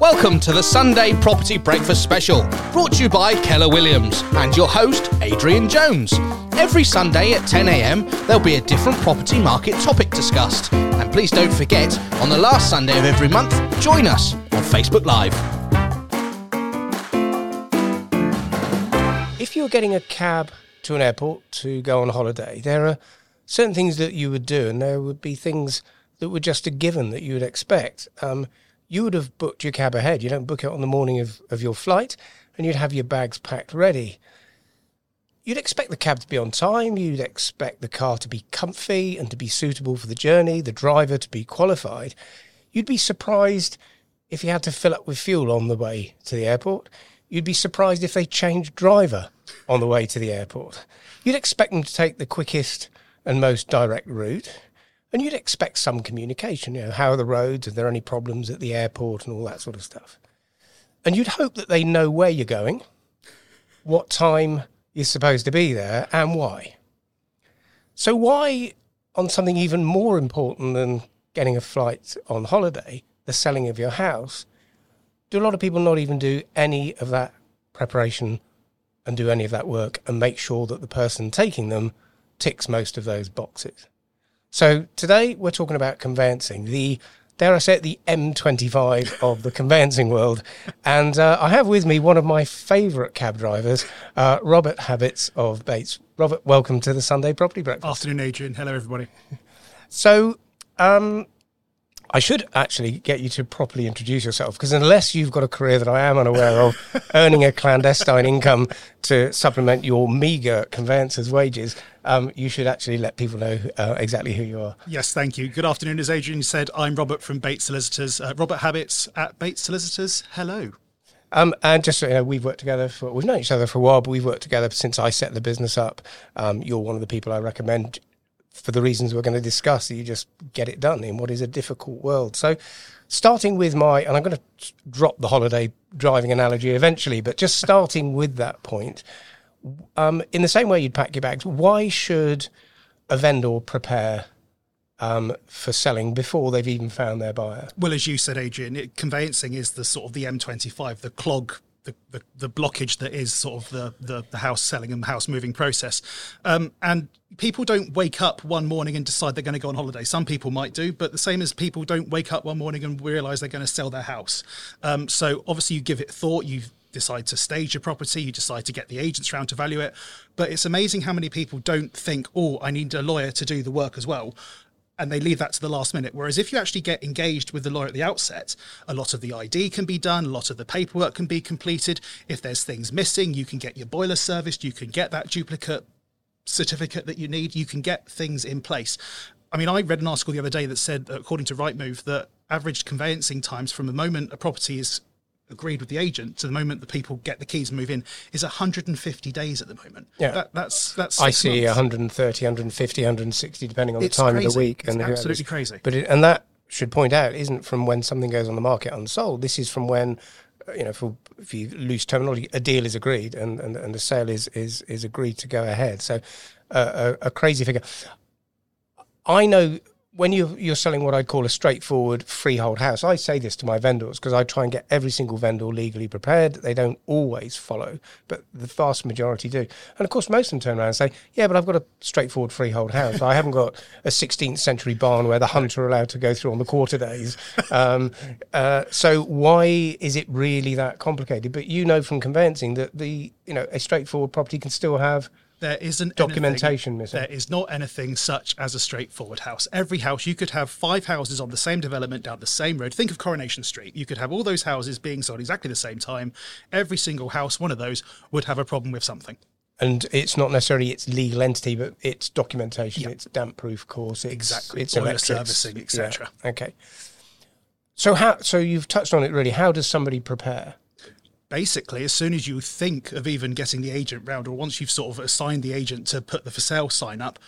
Welcome to the Sunday Property Breakfast Special, brought to you by Keller Williams and your host, Adrian Jones. Every Sunday at 10am, there'll be a different property market topic discussed. And please don't forget, on the last Sunday of every month, join us on Facebook Live. If you're getting a cab to an airport to go on holiday, there are certain things that you would do, and there would be things that were just a given that you would expect. Um, you would have booked your cab ahead. You don't book it on the morning of, of your flight, and you'd have your bags packed ready. You'd expect the cab to be on time. You'd expect the car to be comfy and to be suitable for the journey, the driver to be qualified. You'd be surprised if you had to fill up with fuel on the way to the airport. You'd be surprised if they changed driver on the way to the airport. You'd expect them to take the quickest and most direct route. And you'd expect some communication, you know, how are the roads? Are there any problems at the airport and all that sort of stuff? And you'd hope that they know where you're going, what time you're supposed to be there, and why. So, why, on something even more important than getting a flight on holiday, the selling of your house, do a lot of people not even do any of that preparation and do any of that work and make sure that the person taking them ticks most of those boxes? So today we're talking about conveyancing, the dare I say it, the M25 of the conveyancing world. And uh, I have with me one of my favourite cab drivers, uh, Robert Habbitts of Bates. Robert, welcome to the Sunday Property Breakfast. Afternoon, Adrian. Hello, everybody. So, um, I should actually get you to properly introduce yourself because unless you've got a career that I am unaware of, earning a clandestine income to supplement your meagre conveyancer's wages, um, you should actually let people know uh, exactly who you are. Yes, thank you. Good afternoon. As Adrian said, I'm Robert from Bates Solicitors. Uh, Robert Habbitts at Bates Solicitors. Hello. Um, and just you know, we've worked together for we've known each other for a while, but we've worked together since I set the business up. Um, you're one of the people I recommend for the reasons we're going to discuss. You just get it done in what is a difficult world. So, starting with my and I'm going to drop the holiday driving analogy eventually, but just starting with that point, um, in the same way you'd pack your bags, why should a vendor prepare um, for selling before they've even found their buyer? Well, as you said, Adrian, it, conveyancing is the sort of the M25, the clog. The, the, the blockage that is sort of the, the, the house selling and house moving process. Um, and people don't wake up one morning and decide they're going to go on holiday. Some people might do, but the same as people don't wake up one morning and realize they're going to sell their house. Um, so obviously you give it thought, you decide to stage your property, you decide to get the agents around to value it. But it's amazing how many people don't think, oh, I need a lawyer to do the work as well. And they leave that to the last minute. Whereas if you actually get engaged with the lawyer at the outset, a lot of the ID can be done, a lot of the paperwork can be completed. If there's things missing, you can get your boiler serviced, you can get that duplicate certificate that you need, you can get things in place. I mean, I read an article the other day that said, according to Rightmove, that average conveyancing times from the moment a property is agreed with the agent to the moment the people get the keys and move in is 150 days at the moment. Yeah, that, that's that's. I see months. 130, 150, 160, depending on it's the time crazy. of the week. It's and absolutely crazy. But it, and that should point out isn't from when something goes on the market unsold. This is from when. uh, You know, for if you lose terminology, a deal is agreed and, and, and the sale is, is is agreed to go ahead. So, uh, a, a crazy figure. I know when you you're selling what I'd call a straightforward freehold house, I say this to my vendors because I try and get every single vendor legally prepared. They don't always follow, but the vast majority do. And of course, most of them turn around and say, "Yeah, but I've got a straightforward freehold house. I haven't got a 16th century barn where the hunter are allowed to go through on the quarter days." Um, uh, so why is it really that complicated? But you know from conveyancing that the you know a straightforward property can still have there isn't documentation anything, missing. There is not anything such as a straightforward house. Every house, you could have five houses on the same development down the same road. Think of Coronation Street. You could have all those houses being sold exactly the same time. Every single house, one of those, would have a problem with something. And it's not necessarily its legal entity, but it's documentation, Yep. it's damp proof course, it's, Exactly. it's Boiler servicing, etc. Yeah, Okay. So how? So you've touched on it really. How does somebody prepare? Basically, as soon as you think of even getting the agent round, or once you've sort of assigned the agent to put the for sale sign up,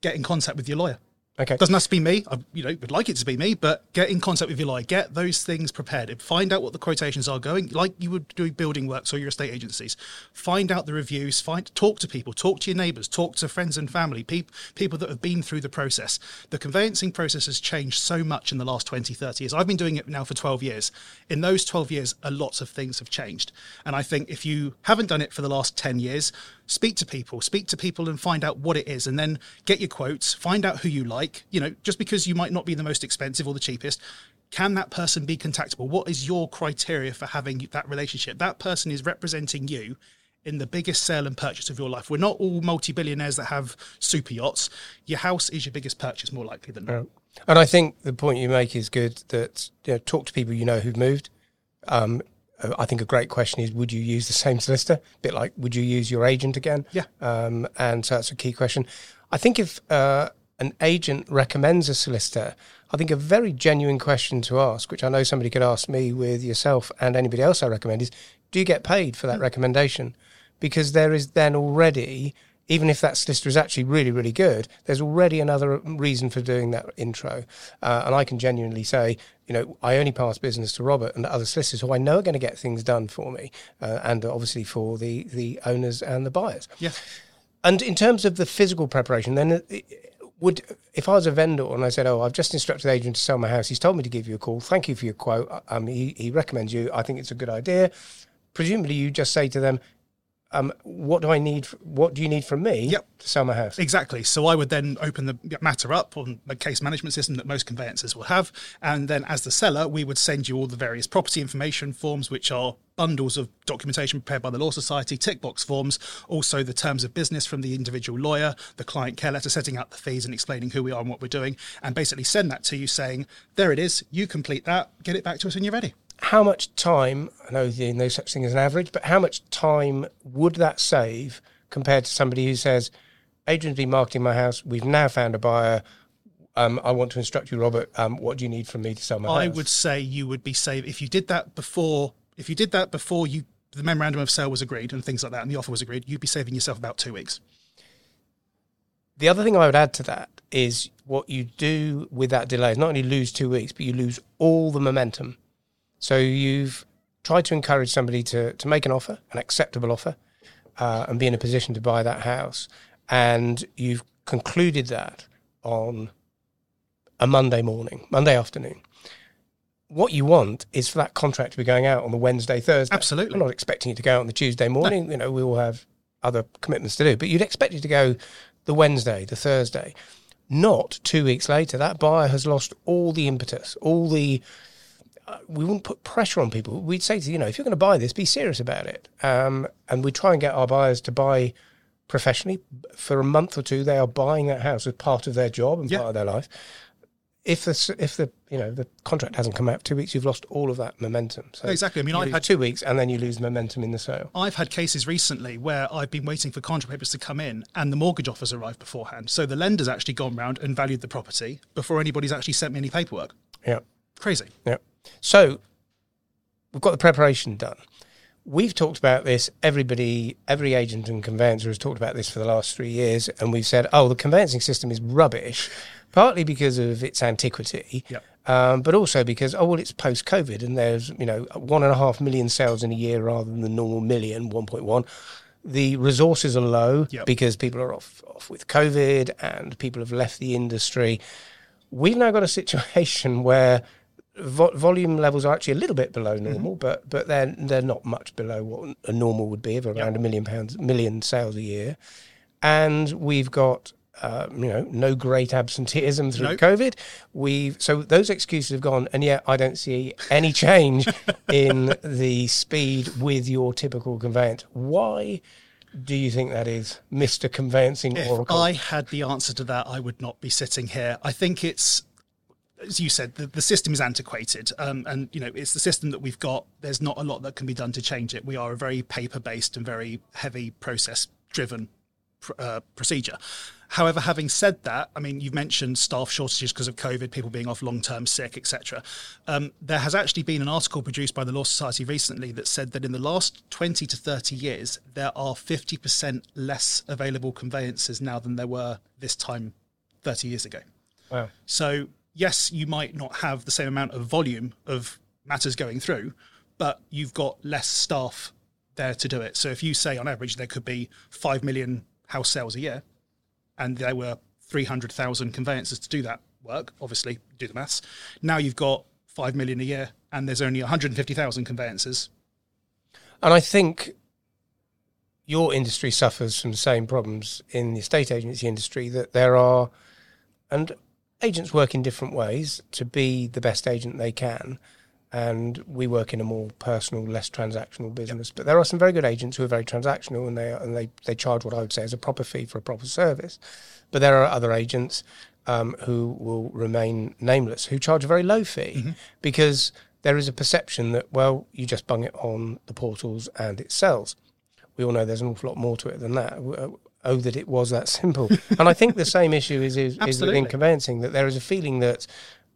get in contact with your lawyer. Okay. Doesn't have to be me. I, you know, would like it to be me, but get in contact with your lawyer. Get those things prepared. Find out what the quotations are going, like you would do building works or your estate agencies. Find out the reviews. Find talk to people. Talk to your neighbours. Talk to friends and family. People people that have been through the process. The conveyancing process has changed so much in the last 20, 30 years. I've been doing it now for 12 years. In those 12 years, a lot of things have changed. And I think if you haven't done it for the last 10 years, speak to people, speak to people and find out what it is, and then get your quotes, find out who you like. You know, just because you might not be the most expensive or the cheapest, can that person be contactable? What is your criteria for having that relationship? That person is representing you in the biggest sale and purchase of your life. We're not all multi billionaires that have super yachts. Your house is your biggest purchase, more likely than not. And I think the point you make is good that you know, talk to people you know who've moved. Um, I think a great question is would you use the same solicitor? A bit like would you use your agent again? Yeah. Um, and so that's a key question. I think if uh, an agent recommends a solicitor, I think a very genuine question to ask, which I know somebody could ask me with yourself and anybody else I recommend, is do you get paid for that recommendation? Because there is then already even if that solicitor is actually really, really good, there's already another reason for doing that intro. Uh, and I can genuinely say, you know, I only pass business to Robert and other solicitors who I know are going to get things done for me, uh, and obviously for the the owners and the buyers. Yeah. And in terms of the physical preparation, then it, would if I was a vendor and I said, "Oh, I've just instructed the agent to sell my house. He's told me to give you a call. Thank you for your quote. Um, he, he recommends you. I think it's a good idea." Presumably, you just say to them, um, what do I need? What do you need from me Yep. to sell my house? Exactly. So I would then open the matter up on the case management system that most conveyancers will have. And then as the seller, we would send you all the various property information forms, which are bundles of documentation prepared by the Law Society, tick box forms, also the terms of business from the individual lawyer, the client care letter setting out the fees and explaining who we are and what we're doing, and basically send that to you saying, there it is, you complete that, get it back to us when you're ready. How much time? I know there's no such thing as an average, but how much time would that save compared to somebody who says, Adrian's been marketing my house. We've now found a buyer. Um, I want to instruct you, Robert. Um, what do you need from me to sell my I house?" I would say you would be saved if you did that before. If you did that before you the memorandum of sale was agreed and things like that, and the offer was agreed, you'd be saving yourself about two weeks. The other thing I would add to that is what you do with that delay is not only lose two weeks, but you lose all the momentum. So you've tried to encourage somebody to, to make an offer, an acceptable offer, uh, and be in a position to buy that house. And you've concluded that on a Monday morning, Monday afternoon. What you want is for that contract to be going out on the Wednesday, Thursday. Absolutely. I'm not expecting it to go out on the Tuesday morning. You know, we all have other commitments to do, but you'd expect it to go the Wednesday, the Thursday, not two weeks later. That buyer has lost all the impetus, all the. Uh, we wouldn't put pressure on people. We'd say to you know, if you're going to buy this, be serious about it. Um, and we try and get our buyers to buy professionally for a month or two. They are buying that house as part of their job and Yeah. part of their life. If the if the you know the contract hasn't come out for two weeks, you've lost all of that momentum. So Exactly. I mean, I've had- two weeks and then you lose momentum in the sale. I've had cases recently where I've been waiting for contract papers to come in and the mortgage offers arrived beforehand. So the lender's actually gone round and valued the property before anybody's actually sent me any paperwork. Yeah. Crazy. Yeah. So we've got the preparation done. We've talked about this. Everybody, every agent and conveyancer has talked about this for the last three years, and we've said, "Oh, the conveyancing system is rubbish," partly because of its antiquity, Yep. um, but also because oh well, it's post-COVID, and there's you know one and a half million sales in a year rather than the normal million, one point one. The resources are low Yep. because people are off off with COVID, and people have left the industry. We've now got a situation where vo- volume levels are actually a little bit below normal, but but they're they're not much below what a normal would be of around a million pounds, million sales a year, and we've got. Uh, you know, no great absenteeism through Nope. COVID. We've so those excuses have gone, and yet I don't see any change in the speed with your typical conveyance. Why do you think that is, Mister Conveyancing If Oracle? I had the answer to that, I would not be sitting here. I think it's, as you said, the, the system is antiquated, um, and you know it's the system that we've got. There's not a lot that can be done to change it. We are a very paper-based and very heavy process-driven pr- uh, procedure. However, having said that, I mean, you've mentioned staff shortages because of COVID, people being off long term sick, etc. Um, there has actually been an article produced by the Law Society recently that said that in the last 20 to 30 years, there are 50% less available conveyances now than there were this time 30 years ago. Wow. So yes, you might not have the same amount of volume of matters going through, but you've got less staff there to do it. So if you say on average there could be five million house sales a year, and there were three hundred thousand conveyances to do that work, obviously do the maths. Now you've got five million a year, and there's only one hundred and fifty thousand conveyances. And I think your industry suffers from the same problems in the estate agency industry that there are, and agents work in different ways to be the best agent they can. And we work in a more personal, less transactional business. Yep. But there are some very good agents who are very transactional, and they and they, they charge what I would say is a proper fee for a proper service. But there are other agents um, who will remain nameless who charge a very low fee mm-hmm. because there is a perception that well you just bung it on the portals and it sells we all know there's an awful lot more to it than that. Oh, that it was that simple. and I think the same issue is, is, is within conveyancing that there is a feeling that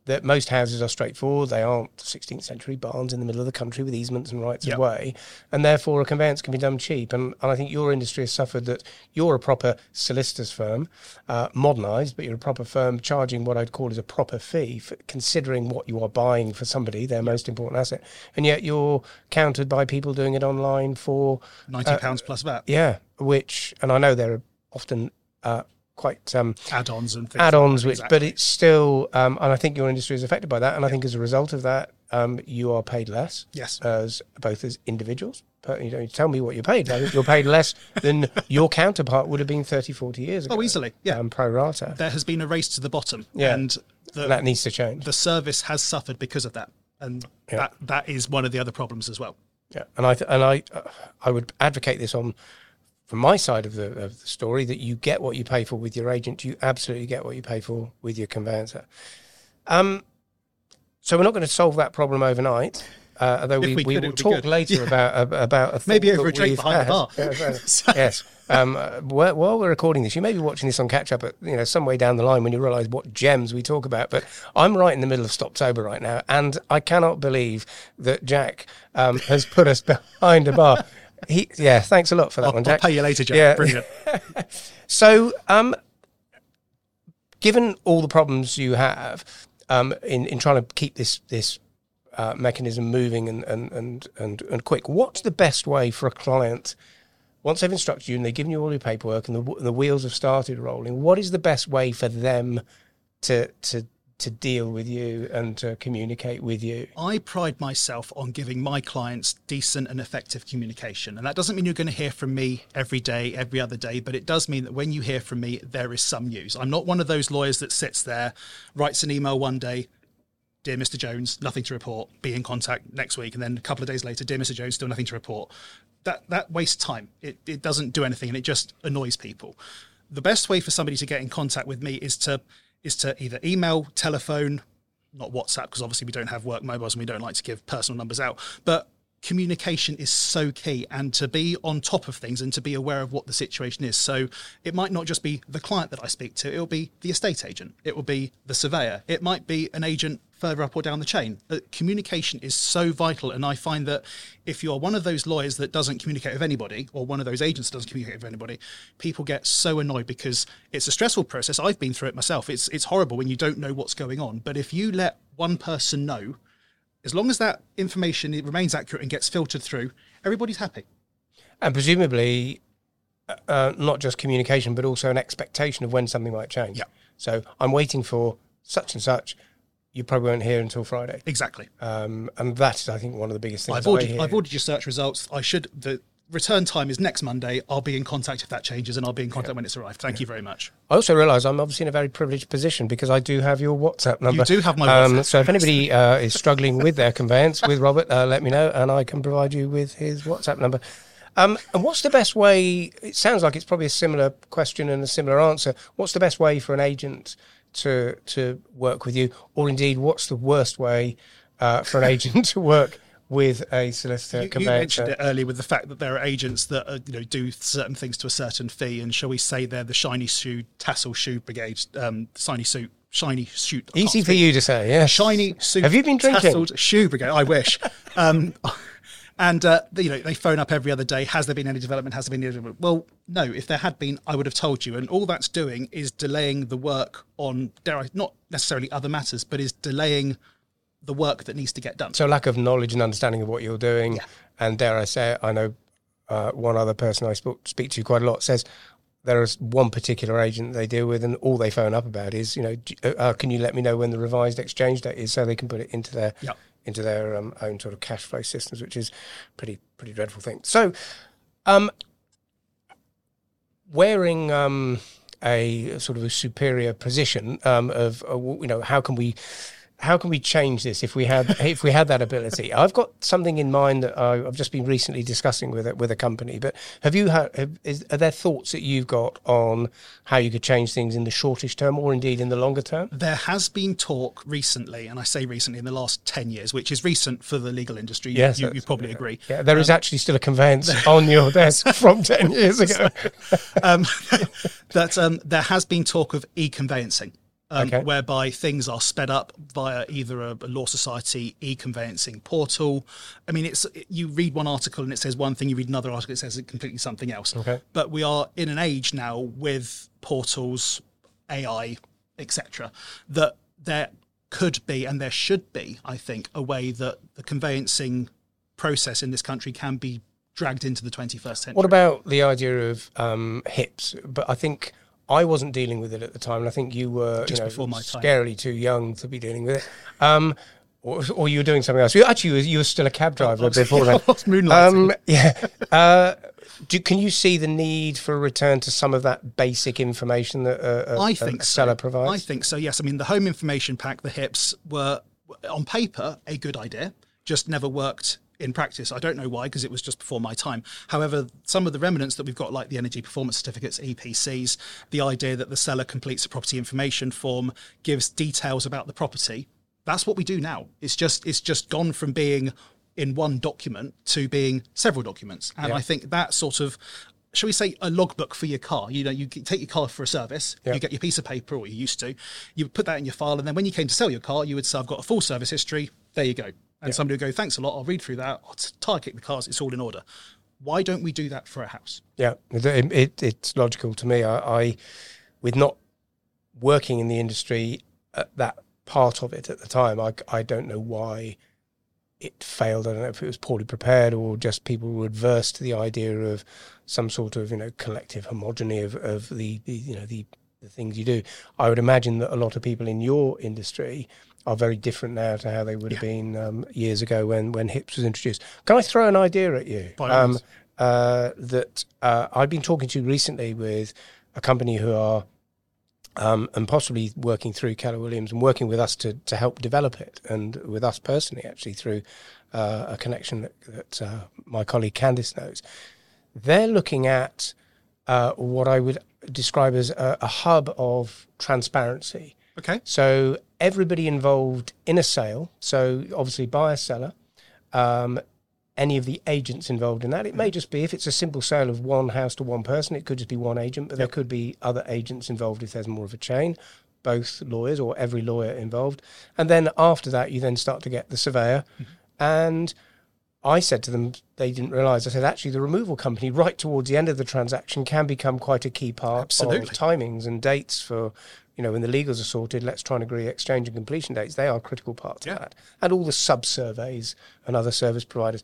that most houses are straightforward. They aren't 16th century barns in the middle of the country with easements and rights yep. of way, and therefore a conveyance can be done cheap. And, and I think your industry has suffered that you're a proper solicitor's firm, uh, modernised, but you're a proper firm charging what I'd call as a proper fee for considering what you are buying for somebody, their yep. most important asset, and yet you're countered by people doing it online for 90 uh, pounds plus VAT. Yeah, which, and I know there are often uh, quite um, add-ons and add-ons, like which, exactly. but it's still, um, and I think your industry is affected by that, and I think as a result of that, um, you are paid less. Yes, as both as individuals. But you don't tell me what you're paid. You're paid less than your counterpart would have been 30, 40 years ago. Oh, easily, yeah. Um, pro rata. There has been a race to the bottom, yeah. and, the, that needs to change. The service has suffered because of that, and yeah. that that is one of the other problems as well. Yeah, and I th- and I uh, I would advocate this on from my side of the, of the story that you get what you pay for with your agent. You absolutely get what you pay for with your conveyancer. Um, so we're not going to solve that problem overnight. Uh, although we, we, we will talk later yeah. about about a maybe over a drink behind had. the bar. yes. Um, uh, while we're recording this, you may be watching this on catch up at you know some way down the line when you realise what gems we talk about. But I'm right in the middle of Stoptober right now, and I cannot believe that Jack um, has put us behind a bar. He, yeah, thanks a lot for that I'll, one, Jack. I'll pay you later, Jack. Yeah. Brilliant. so, um, given all the problems you have um, in in trying to keep this this uh, mechanism moving and, and and and and quick, what's the best way for a client? Once they've instructed you and they've given you all your paperwork and the, and the wheels have started rolling, what is the best way for them to to to deal with you and to communicate with you? I pride myself on giving my clients decent and effective communication. And that doesn't mean you're going to hear from me every day, every other day, but it does mean that when you hear from me, there is some news. I'm not one of those lawyers that sits there, writes an email one day, Dear Mr. Jones, nothing to report. Be in contact next week. And then a couple of days later, Dear Mr. Jones, still nothing to report. That that wastes time. It it doesn't do anything and it just annoys people. The best way for somebody to get in contact with me is to is to either email, telephone, not WhatsApp, because obviously we don't have work mobiles and we don't like to give personal numbers out, but communication is so key and to be on top of things and to be aware of what the situation is. So it might not just be the client that I speak to, it'll be the estate agent, it will be the surveyor, it might be an agent further up or down the chain. Uh, communication is so vital. And I find that if you're one of those lawyers that doesn't communicate with anybody or one of those agents that doesn't communicate with anybody, people get so annoyed because it's a stressful process. I've been through it myself. It's, it's horrible when you don't know what's going on. But if you let one person know, as long as that information remains accurate and gets filtered through, everybody's happy. And presumably, uh, uh, not just communication, but also an expectation of when something might change. Yeah. So I'm waiting for such and such. You probably won't hear until Friday. Exactly. Um, and that is, I think, one of the biggest things. I've ordered, I've ordered your search results. I should. The return time is next Monday. I'll be in contact if that changes, and I'll be in contact yeah. when it's arrived. Thank yeah. you very much. I also realise I'm obviously in a very privileged position because I do have your WhatsApp number. You do have my WhatsApp. Um, so if anybody uh, is struggling with their conveyance with Robert, uh, let me know, and I can provide you with his WhatsApp number. Um, and what's the best way? It sounds like it's probably a similar question and a similar answer. What's the best way for an agent to to work with you, or indeed, what's the worst way uh, for an agent to work with a solicitor. You, you mentioned it earlier with the fact that there are agents that uh, you know do certain things to a certain fee, and shall we say they're the shiny shoe tassel shoe brigade, um, shiny suit. Shiny suit. Easy for you to say, yeah. Shiny suit. Have you been drinking? Tasseled shoe brigade. I wish. um, and uh, you know they phone up every other day. Has there been any development? Has there been any development? Well, no. If there had been, I would have told you. And all that's doing is delaying the work on dare I not necessarily other matters, but is delaying the work that needs to get done. So lack of knowledge and understanding of what you're doing, and dare I say, it, I know uh, one other person I spoke, speak to quite a lot says there is one particular agent they deal with, and all they phone up about is, you know, uh, uh, can you let me know when the revised exchange date is, so they can put it into their Yep. into their um, own sort of cash flow systems, which is pretty pretty dreadful thing. So, um, wearing um, a sort of a superior position um, of uh, you know how can we how can we change this if we had if we had that ability? I've got something in mind that I, I've just been recently discussing with a, with a company. But have you had? Have, is, are there thoughts that you've got on how you could change things in the shortish term, or indeed in the longer term? There has been talk recently, and I say recently in the last 10 years, which is recent for the legal industry. You- Yes, you, you probably agree. Yeah, there is actually still a conveyance on your desk from ten years ago. um, that um, there has been talk of e-conveyancing, um, Okay. whereby things are sped up via either a, a law society e-conveyancing portal. I mean, it's you read one article and it says one thing, you read another article it says completely something else. Okay. But we are in an age now with portals, AI, etc., that there could be and there should be, I think, a way that the conveyancing process in this country can be dragged into the 21st century. What about the idea of um, HIPs? But I think I wasn't dealing with it at the time, and I think you were Just you know, before my time. scarily too young to be dealing with it. Um, or, or you were doing something else. You, actually, you were, you were still a cab driver before moonlighting. Um, yeah. Uh, do, can you see the need for a return to some of that basic information that a, a, I think a so. seller provides? I think so. Yes, I mean the home information pack, the HIPs were on paper a good idea, just never worked in practice. I don't know why, because it was just before my time. However, some of the remnants that we've got, like the energy performance certificates, EPCs, the idea that the seller completes a property information form, gives details about the property. That's what we do now. It's just it's just gone from being in one document to being several documents, and I think that sort of shall we say a logbook for your car you know you take your car for a service Yeah. you get your piece of paper or you used to you put that in your file and then when you came to sell your car you would say i've got a full service history there you go and somebody would go thanks a lot i'll read through that i'll tire kick the cars it's all in order why don't we do that for a house Yeah, it, it, it's logical to me. I, I, with not working in the industry at that part of it at the time, I, I don't know why it failed. I don't know if it was poorly prepared or just people were adverse to the idea of some sort of you know collective homogeny of, of the, the you know the the things you do. I would imagine that a lot of people in your industry are very different now to how they would have been um, years ago when when HIPS was introduced. Can I throw an idea at you? By all uh, that uh, I've been talking to recently with a company who are um, and possibly working through Keller Williams and working with us to to help develop it, and with us personally, actually through uh, a connection that, that uh, my colleague Candice knows. They're looking at uh, what I would describe as a, a hub of transparency. Okay So everybody involved in a sale, so obviously buyer, seller, um, any of the agents involved in that. It may just be if it's a simple sale of one house to one person, it could just be one agent, but there could be other agents involved if there's more of a chain, both lawyers or every lawyer involved. And then after that, you then start to get the surveyor. And I said to them, they didn't realise. I said, actually, the removal company, right towards the end of the transaction, can become quite a key part Absolutely. of timings and dates for, you know, when the legals are sorted, let's try and agree exchange and completion dates. They are critical parts Yeah. of that. And all the sub surveys and other service providers.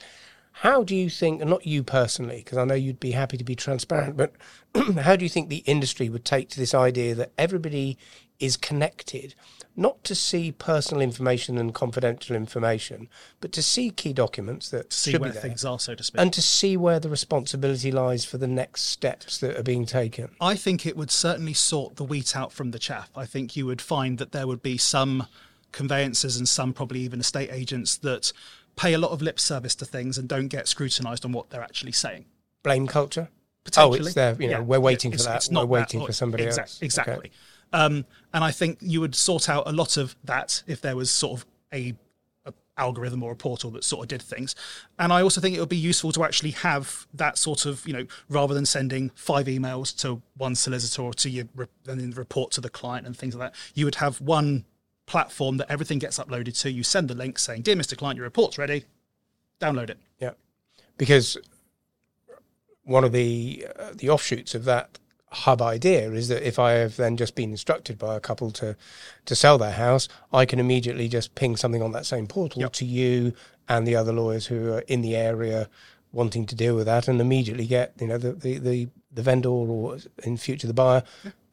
How do you think, and not you personally, because I know you'd be happy to be transparent, but how do you think the industry would take to this idea that everybody is connected, not to see personal information and confidential information, but to see key documents that see should where be there, things are so to speak and to see where the responsibility lies for the next steps that are being taken? I think it would certainly sort the wheat out from the chaff. I think you would find that there would be some conveyancers and some probably even estate agents that pay a lot of lip service to things and don't get scrutinised on what they're actually saying. Blame culture? Oh, it's there. You know, Yeah. we're waiting for that. it's we're not that waiting for somebody Exac- else. Okay. Um, and I think you would sort out a lot of that if there was sort of a, a algorithm or a portal that sort of did things. And I also think it would be useful to actually have that sort of, you know, rather than sending five emails to one solicitor or to your and then report to the client and things like that, you would have one platform that everything gets uploaded to. You send the link saying, "Dear Mr. Client, your report's ready. Download it." Yeah. because one of the uh, the offshoots of that hub idea is that if I have then just been instructed by a couple to to sell their house, I can immediately just ping something on that same portal Yep. to you and the other lawyers who are in the area wanting to deal with that, and immediately get you know the the the, the vendor or in future the buyer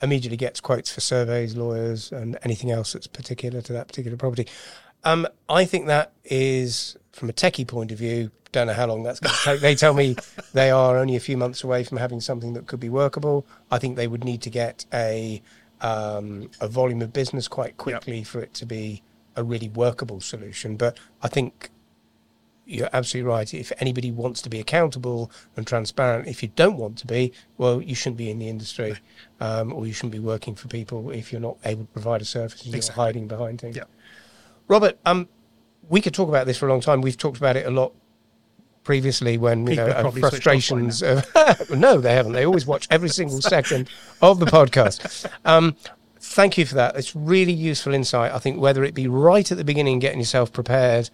immediately gets quotes for surveys, lawyers, and anything else that's particular to that particular property. Um, I think that is from a techie point of view. Don't know how long that's going to take. They tell me they are only a few months away from having something that could be workable. I think they would need to get a um, a volume of business quite quickly for it to be a really workable solution. But I think you're absolutely right. If anybody wants to be accountable and transparent, if you don't want to be, well, you shouldn't be in the industry, um, or you shouldn't be working for people if you're not able to provide a service and Exactly. you're hiding behind things. Yeah. Robert, um, we could talk about this for a long time. We've talked about it a lot previously when you People know uh, probably switched off by frustrations. Of, no, they haven't. They always watch every single second of the podcast. Um, thank you for that. It's really useful insight. I think whether it be right at the beginning, getting yourself prepared,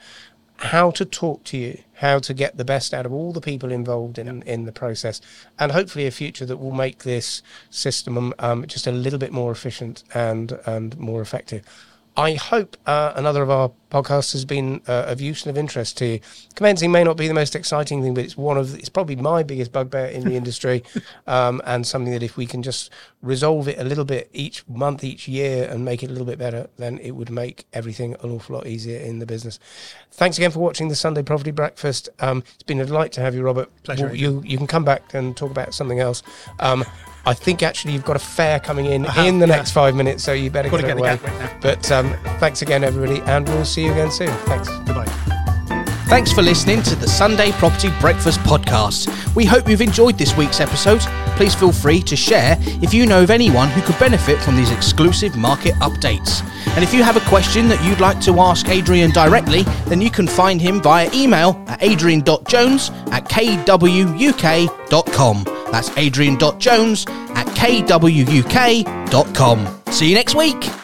how to talk to you, how to get the best out of all the people involved in, in the process, and hopefully a future that will make this system um, just a little bit more efficient and and more effective. I hope uh, another of our podcasts has been uh, of use and of interest to you. Commencing may not be the most exciting thing, but it's one of it's probably my biggest bugbear in the industry, um, and something that if we can just resolve it a little bit each month, each year, and make it a little bit better, then it would make everything an awful lot easier in the business. Thanks again for watching the Sunday Property Breakfast. Um, it's been a delight to have you, Robert. Pleasure, Well, you you can come back and talk about something else. Um, I think actually you've got a fare coming in have, in the yeah. next five minutes, so you better get, get the away. right now. But um, thanks again, everybody, and we'll see you again soon. Thanks. Goodbye. Thanks for listening to the Sunday Property Breakfast podcast. We hope you've enjoyed this week's episode. Please feel free to share if you know of anyone who could benefit from these exclusive market updates. And if you have a question that you'd like to ask Adrian directly, then you can find him via email at adrian.jones at kwuk.com. That's adrian.jones at kwuk.com. See you next week.